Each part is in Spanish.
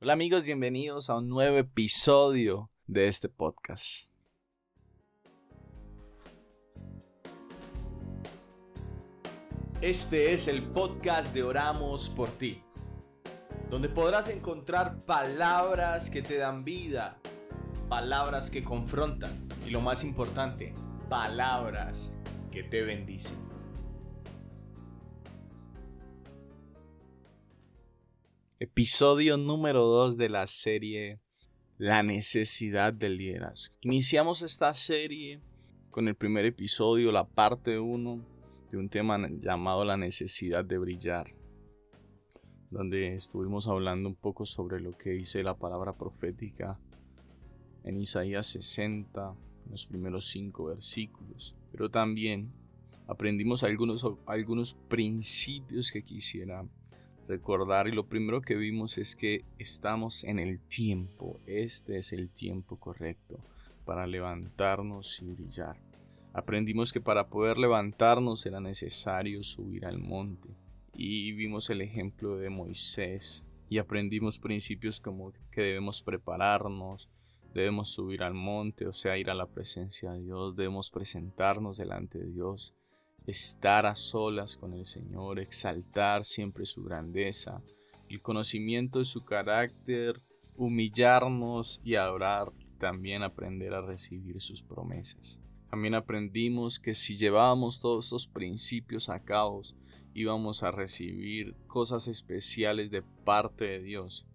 Hola amigos, bienvenidos a un nuevo episodio de este podcast. Este es el podcast de Oramos por ti, donde podrás encontrar palabras que te dan vida, palabras que confrontan y lo más importante, palabras que te bendicen. Episodio número 2 de la serie La necesidad del liderazgo. Iniciamos esta serie con el primer episodio, la parte 1, de un tema llamado La necesidad de brillar, donde estuvimos hablando un poco sobre lo que dice la palabra profética en Isaías 60, los primeros 5 versículos, pero también aprendimos algunos, algunos principios que quisiera recordar y lo primero que vimos es que estamos en el tiempo, este es el tiempo correcto para levantarnos y brillar. Aprendimos que para poder levantarnos era necesario subir al monte. Y vimos el ejemplo de Moisés y aprendimos principios como que debemos prepararnos, debemos subir al monte, o sea, ir a la presencia de Dios, debemos presentarnos delante de Dios, estar a solas con el Señor, exaltar siempre su grandeza, el conocimiento de su carácter, humillarnos y adorar, también aprender a recibir sus promesas. También aprendimos que si llevábamos todos esos principios a cabo, íbamos a recibir cosas especiales de parte de Dios.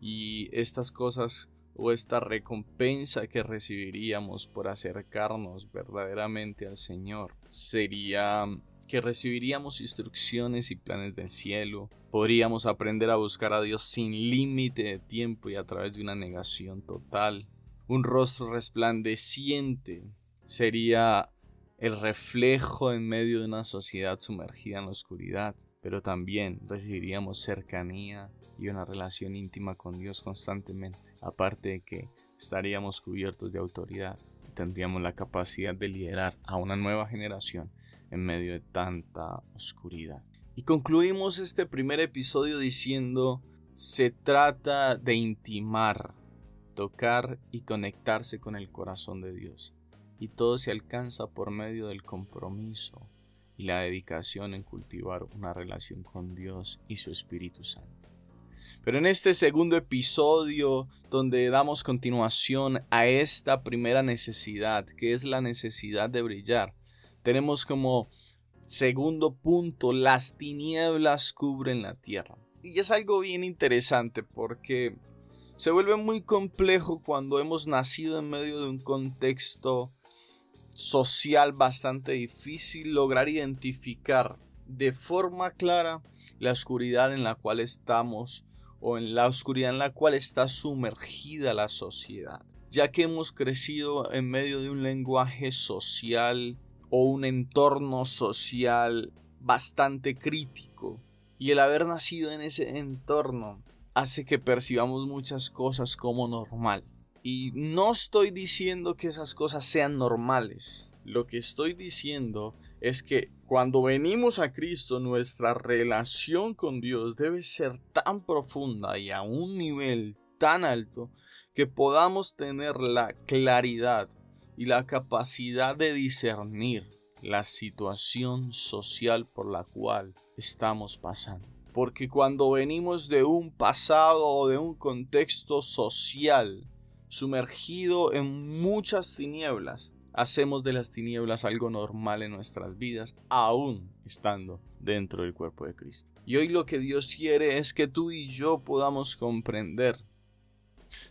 Y estas cosas o esta recompensa que recibiríamos por acercarnos verdaderamente al Señor sería que recibiríamos instrucciones y planes del cielo, podríamos aprender a buscar a Dios sin límite de tiempo y a través de una negación total. Un rostro resplandeciente sería el reflejo en medio de una sociedad sumergida en la oscuridad pero también recibiríamos cercanía y una relación íntima con Dios constantemente, aparte de que estaríamos cubiertos de autoridad y tendríamos la capacidad de liderar a una nueva generación en medio de tanta oscuridad. Y concluimos este primer episodio diciendo, se trata de intimar, tocar y conectarse con el corazón de Dios. Y todo se alcanza por medio del compromiso, y la dedicación en cultivar una relación con Dios y su Espíritu Santo. Pero en este segundo episodio, donde damos continuación a esta primera necesidad, que es la necesidad de brillar, tenemos como segundo punto, las tinieblas cubren la tierra. Y es algo bien interesante porque se vuelve muy complejo cuando hemos nacido en medio de un contexto social bastante difícil lograr identificar de forma clara la oscuridad en la cual estamos o en la oscuridad en la cual está sumergida la sociedad, ya que hemos crecido en medio de un lenguaje social o un entorno social bastante crítico. Y el haber nacido en ese entorno hace que percibamos muchas cosas como normal y no estoy diciendo que esas cosas sean normales. Lo que estoy diciendo es que cuando venimos a Cristo nuestra relación con Dios debe ser tan profunda y a un nivel tan alto que podamos tener la claridad y la capacidad de discernir la situación social por la cual estamos pasando. Porque cuando venimos de un pasado o de un contexto social sumergido en muchas tinieblas, hacemos de las tinieblas algo normal en nuestras vidas, aún estando dentro del cuerpo de Cristo. Y hoy lo que Dios quiere es que tú y yo podamos comprender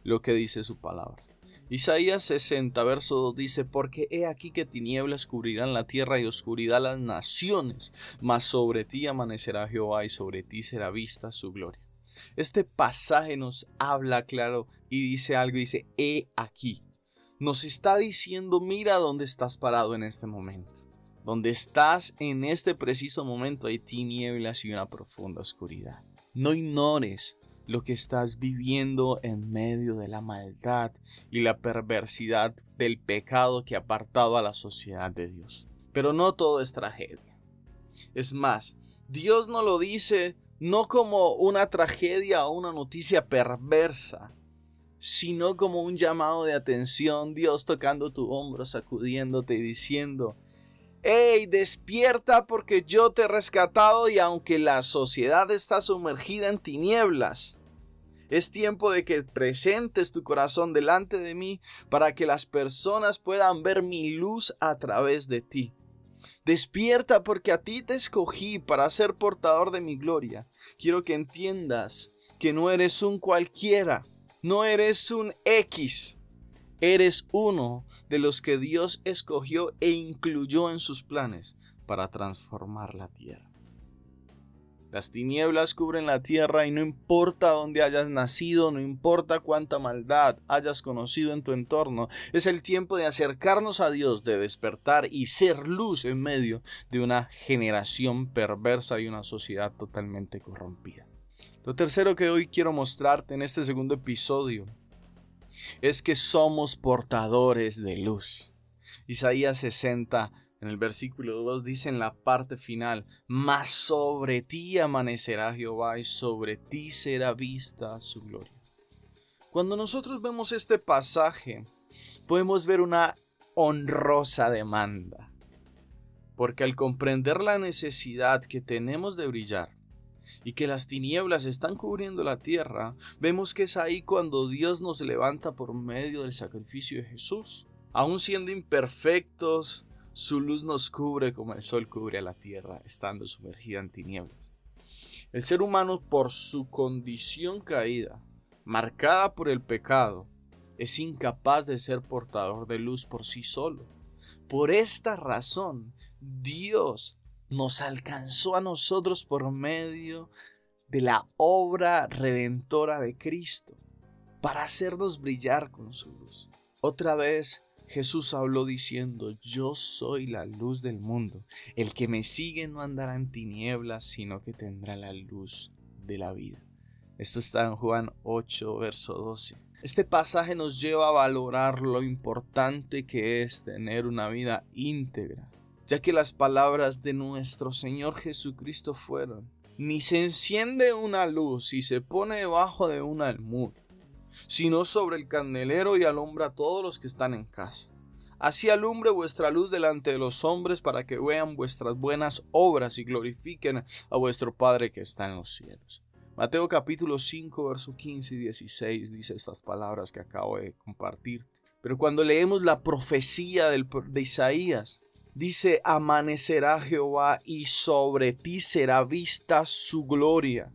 lo que dice su palabra. Isaías 60, verso 2 dice, porque he aquí que tinieblas cubrirán la tierra y oscuridad las naciones, mas sobre ti amanecerá Jehová y sobre ti será vista su gloria. Este pasaje nos habla claro y dice algo, dice, he aquí. Nos está diciendo, mira dónde estás parado en este momento. Donde estás en este preciso momento hay tinieblas y una profunda oscuridad. No ignores lo que estás viviendo en medio de la maldad y la perversidad del pecado que ha apartado a la sociedad de Dios. Pero no todo es tragedia. Es más, Dios no lo dice no como una tragedia o una noticia perversa, sino como un llamado de atención, Dios tocando tu hombro, sacudiéndote y diciendo, ¡Hey, despierta porque yo te he rescatado y aunque la sociedad está sumergida en tinieblas, es tiempo de que presentes tu corazón delante de mí para que las personas puedan ver mi luz a través de ti. Despierta porque a ti te escogí para ser portador de mi gloria. Quiero que entiendas que no eres un cualquiera, no eres un X, eres uno de los que Dios escogió e incluyó en sus planes para transformar la tierra. Las tinieblas cubren la tierra y no importa dónde hayas nacido, no importa cuánta maldad hayas conocido en tu entorno, es el tiempo de acercarnos a Dios, de despertar y ser luz en medio de una generación perversa y una sociedad totalmente corrompida. Lo tercero que hoy quiero mostrarte en este segundo episodio es que somos portadores de luz. Isaías 60 en el versículo 2 dice en la parte final, mas sobre ti amanecerá Jehová y sobre ti será vista su gloria. Cuando nosotros vemos este pasaje, podemos ver una honrosa demanda, porque al comprender la necesidad que tenemos de brillar, y que las tinieblas están cubriendo la tierra, vemos que es ahí cuando Dios nos levanta por medio del sacrificio de Jesús. Aun siendo imperfectos, su luz nos cubre como el sol cubre a la tierra, estando sumergida en tinieblas. El ser humano, por su condición caída, marcada por el pecado, es incapaz de ser portador de luz por sí solo. Por esta razón, Dios nos alcanzó a nosotros por medio de la obra redentora de Cristo, para hacernos brillar con su luz. Otra vez Jesús habló diciendo, yo soy la luz del mundo. El que me sigue no andará en tinieblas, sino que tendrá la luz de la vida. Esto está en Juan 8, verso 12. Este pasaje nos lleva a valorar lo importante que es tener una vida íntegra, ya que las palabras de nuestro Señor Jesucristo fueron, ni se enciende una luz y se pone debajo de un almud, sino sobre el candelero y alumbra a todos los que están en casa. Así alumbre vuestra luz delante de los hombres para que vean vuestras buenas obras y glorifiquen a vuestro Padre que está en los cielos. Mateo capítulo 5, verso 15 y 16 dice estas palabras que acabo de compartir. Pero cuando leemos la profecía de Isaías, dice, amanecerá Jehová y sobre ti será vista su gloria.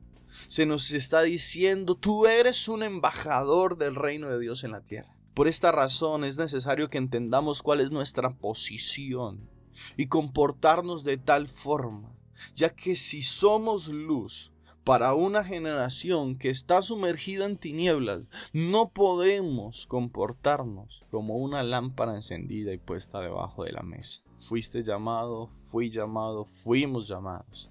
Se nos está diciendo, tú eres un embajador del reino de Dios en la tierra. Por esta razón es necesario que entendamos cuál es nuestra posición y comportarnos de tal forma, ya que si somos luz, para una generación que está sumergida en tinieblas, no podemos comportarnos como una lámpara encendida y puesta debajo de la mesa. Fuiste llamado, fui llamado, fuimos llamados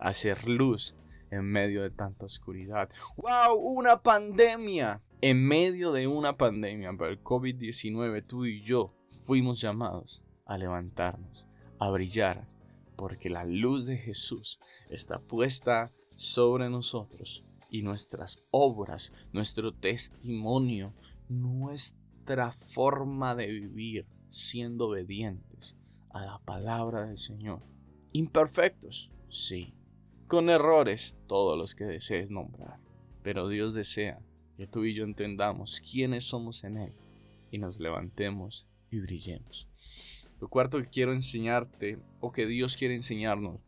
a ser luz en medio de tanta oscuridad. ¡Wow! Una pandemia. En medio de una pandemia para el COVID-19, tú y yo fuimos llamados a levantarnos, a brillar, porque la luz de Jesús está puesta sobre nosotros y nuestras obras, nuestro testimonio, nuestra forma de vivir siendo obedientes a la palabra del Señor. Imperfectos, sí. Con errores, todos los que desees nombrar. Pero Dios desea que tú y yo entendamos quiénes somos en Él y nos levantemos y brillemos. Lo cuarto que quiero enseñarte o que Dios quiere enseñarnos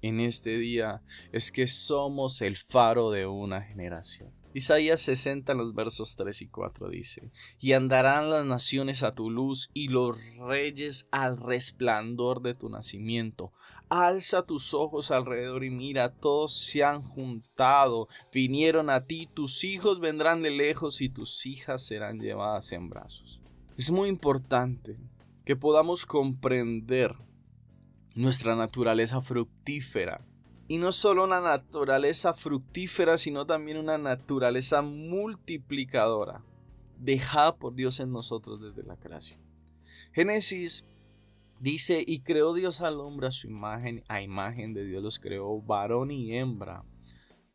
en este día es que somos el faro de una generación. Isaías 60 en los versos 3 y 4 dice, y andarán las naciones a tu luz y los reyes al resplandor de tu nacimiento. Alza tus ojos alrededor y mira, todos se han juntado, vinieron a ti, tus hijos vendrán de lejos y tus hijas serán llevadas en brazos. Es muy importante que podamos comprender nuestra naturaleza fructífera. Y no solo una naturaleza fructífera, sino también una naturaleza multiplicadora, dejada por Dios en nosotros desde la creación. Génesis Dice, y creó Dios al hombre a su imagen, a imagen de Dios los creó, varón y hembra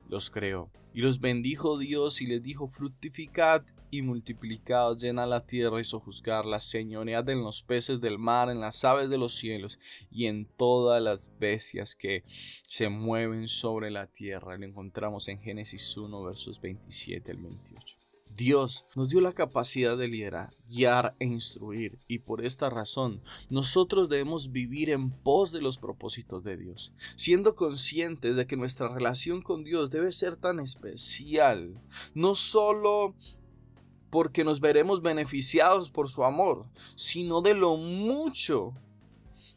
los creó. Y los bendijo Dios y les dijo, fructificad y multiplicad, llena la tierra y sojuzgarla, señoread en los peces del mar, en las aves de los cielos y en todas las bestias que se mueven sobre la tierra. Lo encontramos en Génesis 1, versos 27 al 28. Dios nos dio la capacidad de liderar, guiar e instruir y por esta razón nosotros debemos vivir en pos de los propósitos de Dios, siendo conscientes de que nuestra relación con Dios debe ser tan especial, no solo porque nos veremos beneficiados por su amor, sino de lo mucho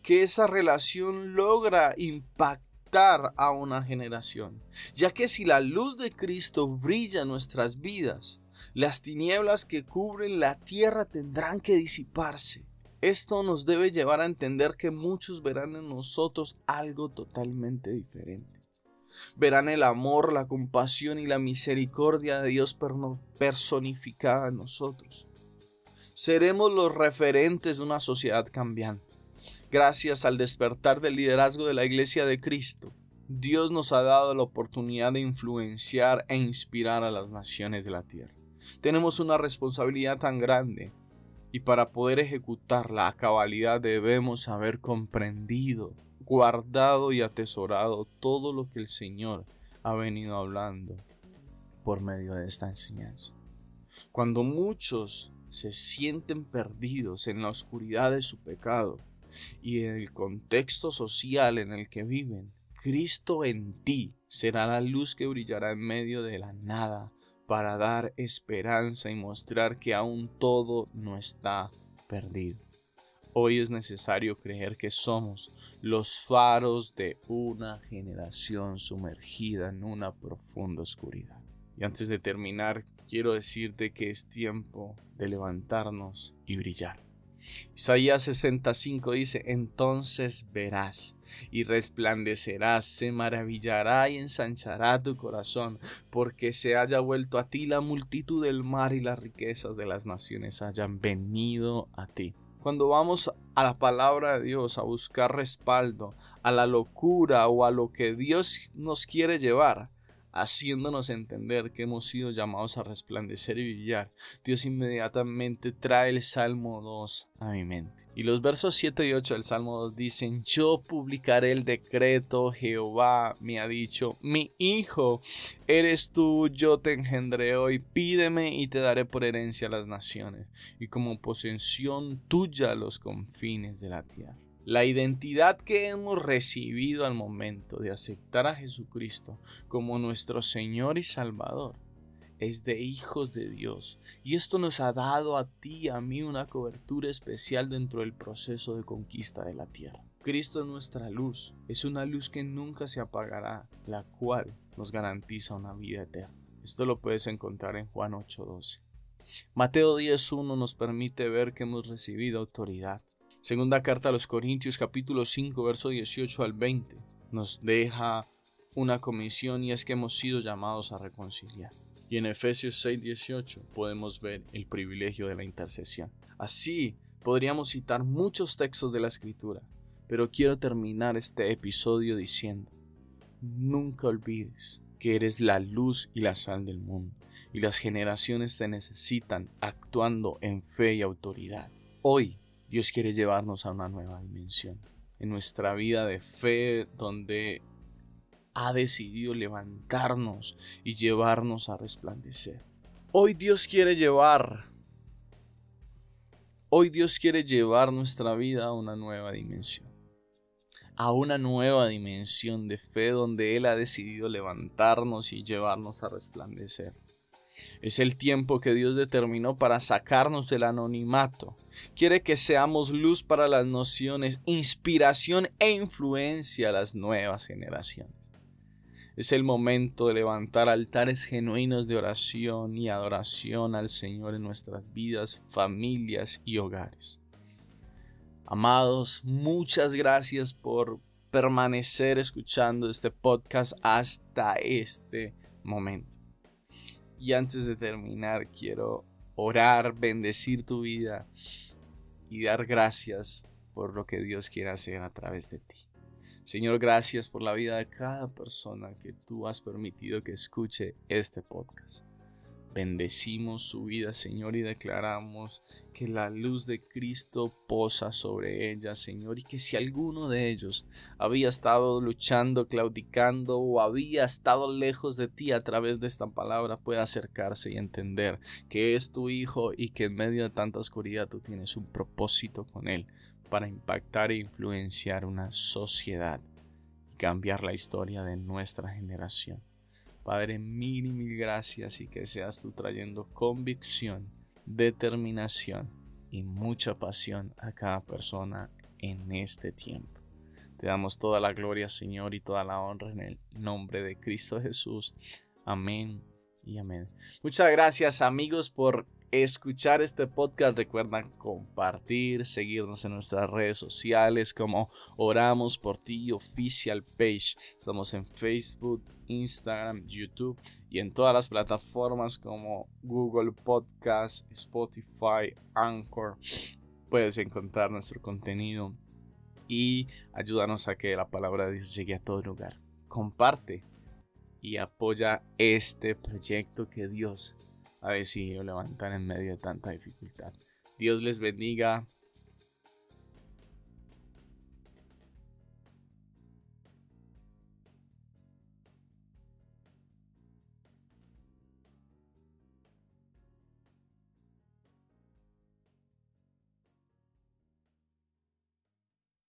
que esa relación logra impactar a una generación, ya que si la luz de Cristo brilla en nuestras vidas, las tinieblas que cubren la tierra tendrán que disiparse. Esto nos debe llevar a entender que muchos verán en nosotros algo totalmente diferente. Verán el amor, la compasión y la misericordia de Dios personificada en nosotros. Seremos los referentes de una sociedad cambiante. Gracias al despertar del liderazgo de la Iglesia de Cristo, Dios nos ha dado la oportunidad de influenciar e inspirar a las naciones de la tierra tenemos una responsabilidad tan grande y para poder ejecutarla a cabalidad debemos haber comprendido, guardado y atesorado todo lo que el Señor ha venido hablando por medio de esta enseñanza. Cuando muchos se sienten perdidos en la oscuridad de su pecado y en el contexto social en el que viven, Cristo en ti será la luz que brillará en medio de la nada para dar esperanza y mostrar que aún todo no está perdido. Hoy es necesario creer que somos los faros de una generación sumergida en una profunda oscuridad. Y antes de terminar, quiero decirte que es tiempo de levantarnos y brillar. Isaías 65 dice, entonces verás y resplandecerás, se maravillará y ensanchará tu corazón, porque se haya vuelto a ti la multitud del mar y las riquezas de las naciones hayan venido a ti. Cuando vamos a la palabra de Dios a buscar respaldo, a la locura o a lo que Dios nos quiere llevar, haciéndonos entender que hemos sido llamados a resplandecer y brillar, Dios inmediatamente trae el Salmo 2 a mi mente. Y los versos 7 y 8 del Salmo 2 dicen, yo publicaré el decreto, Jehová me ha dicho, mi hijo, eres tú, yo te engendré hoy, pídeme y te daré por herencia las naciones, y como posesión tuya los confines de la tierra. La identidad que hemos recibido al momento de aceptar a Jesucristo como nuestro Señor y Salvador es de hijos de Dios y esto nos ha dado a ti y a mí una cobertura especial dentro del proceso de conquista de la tierra. Cristo es nuestra luz, es una luz que nunca se apagará, la cual nos garantiza una vida eterna. Esto lo puedes encontrar en Juan 8:12. Mateo 10:1 nos permite ver que hemos recibido autoridad Segunda carta a los Corintios capítulo 5 verso 18 al 20 nos deja una comisión y es que hemos sido llamados a reconciliar. Y en Efesios 6 18 podemos ver el privilegio de la intercesión. Así podríamos citar muchos textos de la escritura, pero quiero terminar este episodio diciendo, nunca olvides que eres la luz y la sal del mundo, y las generaciones te necesitan actuando en fe y autoridad. Hoy Dios quiere llevarnos a una nueva dimensión en nuestra vida de fe donde ha decidido levantarnos y llevarnos a resplandecer. Hoy Dios quiere llevar Hoy Dios quiere llevar nuestra vida a una nueva dimensión. A una nueva dimensión de fe donde Él ha decidido levantarnos y llevarnos a resplandecer. Es el tiempo que Dios determinó para sacarnos del anonimato. Quiere que seamos luz para las nociones, inspiración e influencia a las nuevas generaciones. Es el momento de levantar altares genuinos de oración y adoración al Señor en nuestras vidas, familias y hogares. Amados, muchas gracias por permanecer escuchando este podcast hasta este momento. Y antes de terminar, quiero orar, bendecir tu vida y dar gracias por lo que Dios quiere hacer a través de ti. Señor, gracias por la vida de cada persona que tú has permitido que escuche este podcast. Bendecimos su vida, Señor, y declaramos que la luz de Cristo posa sobre ella, Señor, y que si alguno de ellos había estado luchando, claudicando o había estado lejos de ti a través de esta palabra, pueda acercarse y entender que es tu Hijo y que en medio de tanta oscuridad tú tienes un propósito con él para impactar e influenciar una sociedad y cambiar la historia de nuestra generación. Padre, mil y mil gracias y que seas tú trayendo convicción, determinación y mucha pasión a cada persona en este tiempo. Te damos toda la gloria, Señor, y toda la honra en el nombre de Cristo Jesús. Amén y amén. Muchas gracias amigos por escuchar este podcast. Recuerda compartir, seguirnos en nuestras redes sociales como Oramos por ti Official Page. Estamos en Facebook, Instagram, YouTube y en todas las plataformas como Google Podcast, Spotify, Anchor. Puedes encontrar nuestro contenido y ayúdanos a que la palabra de Dios llegue a todo lugar. Comparte y apoya este proyecto que Dios ha decidido levantar en medio de tanta dificultad. Dios les bendiga,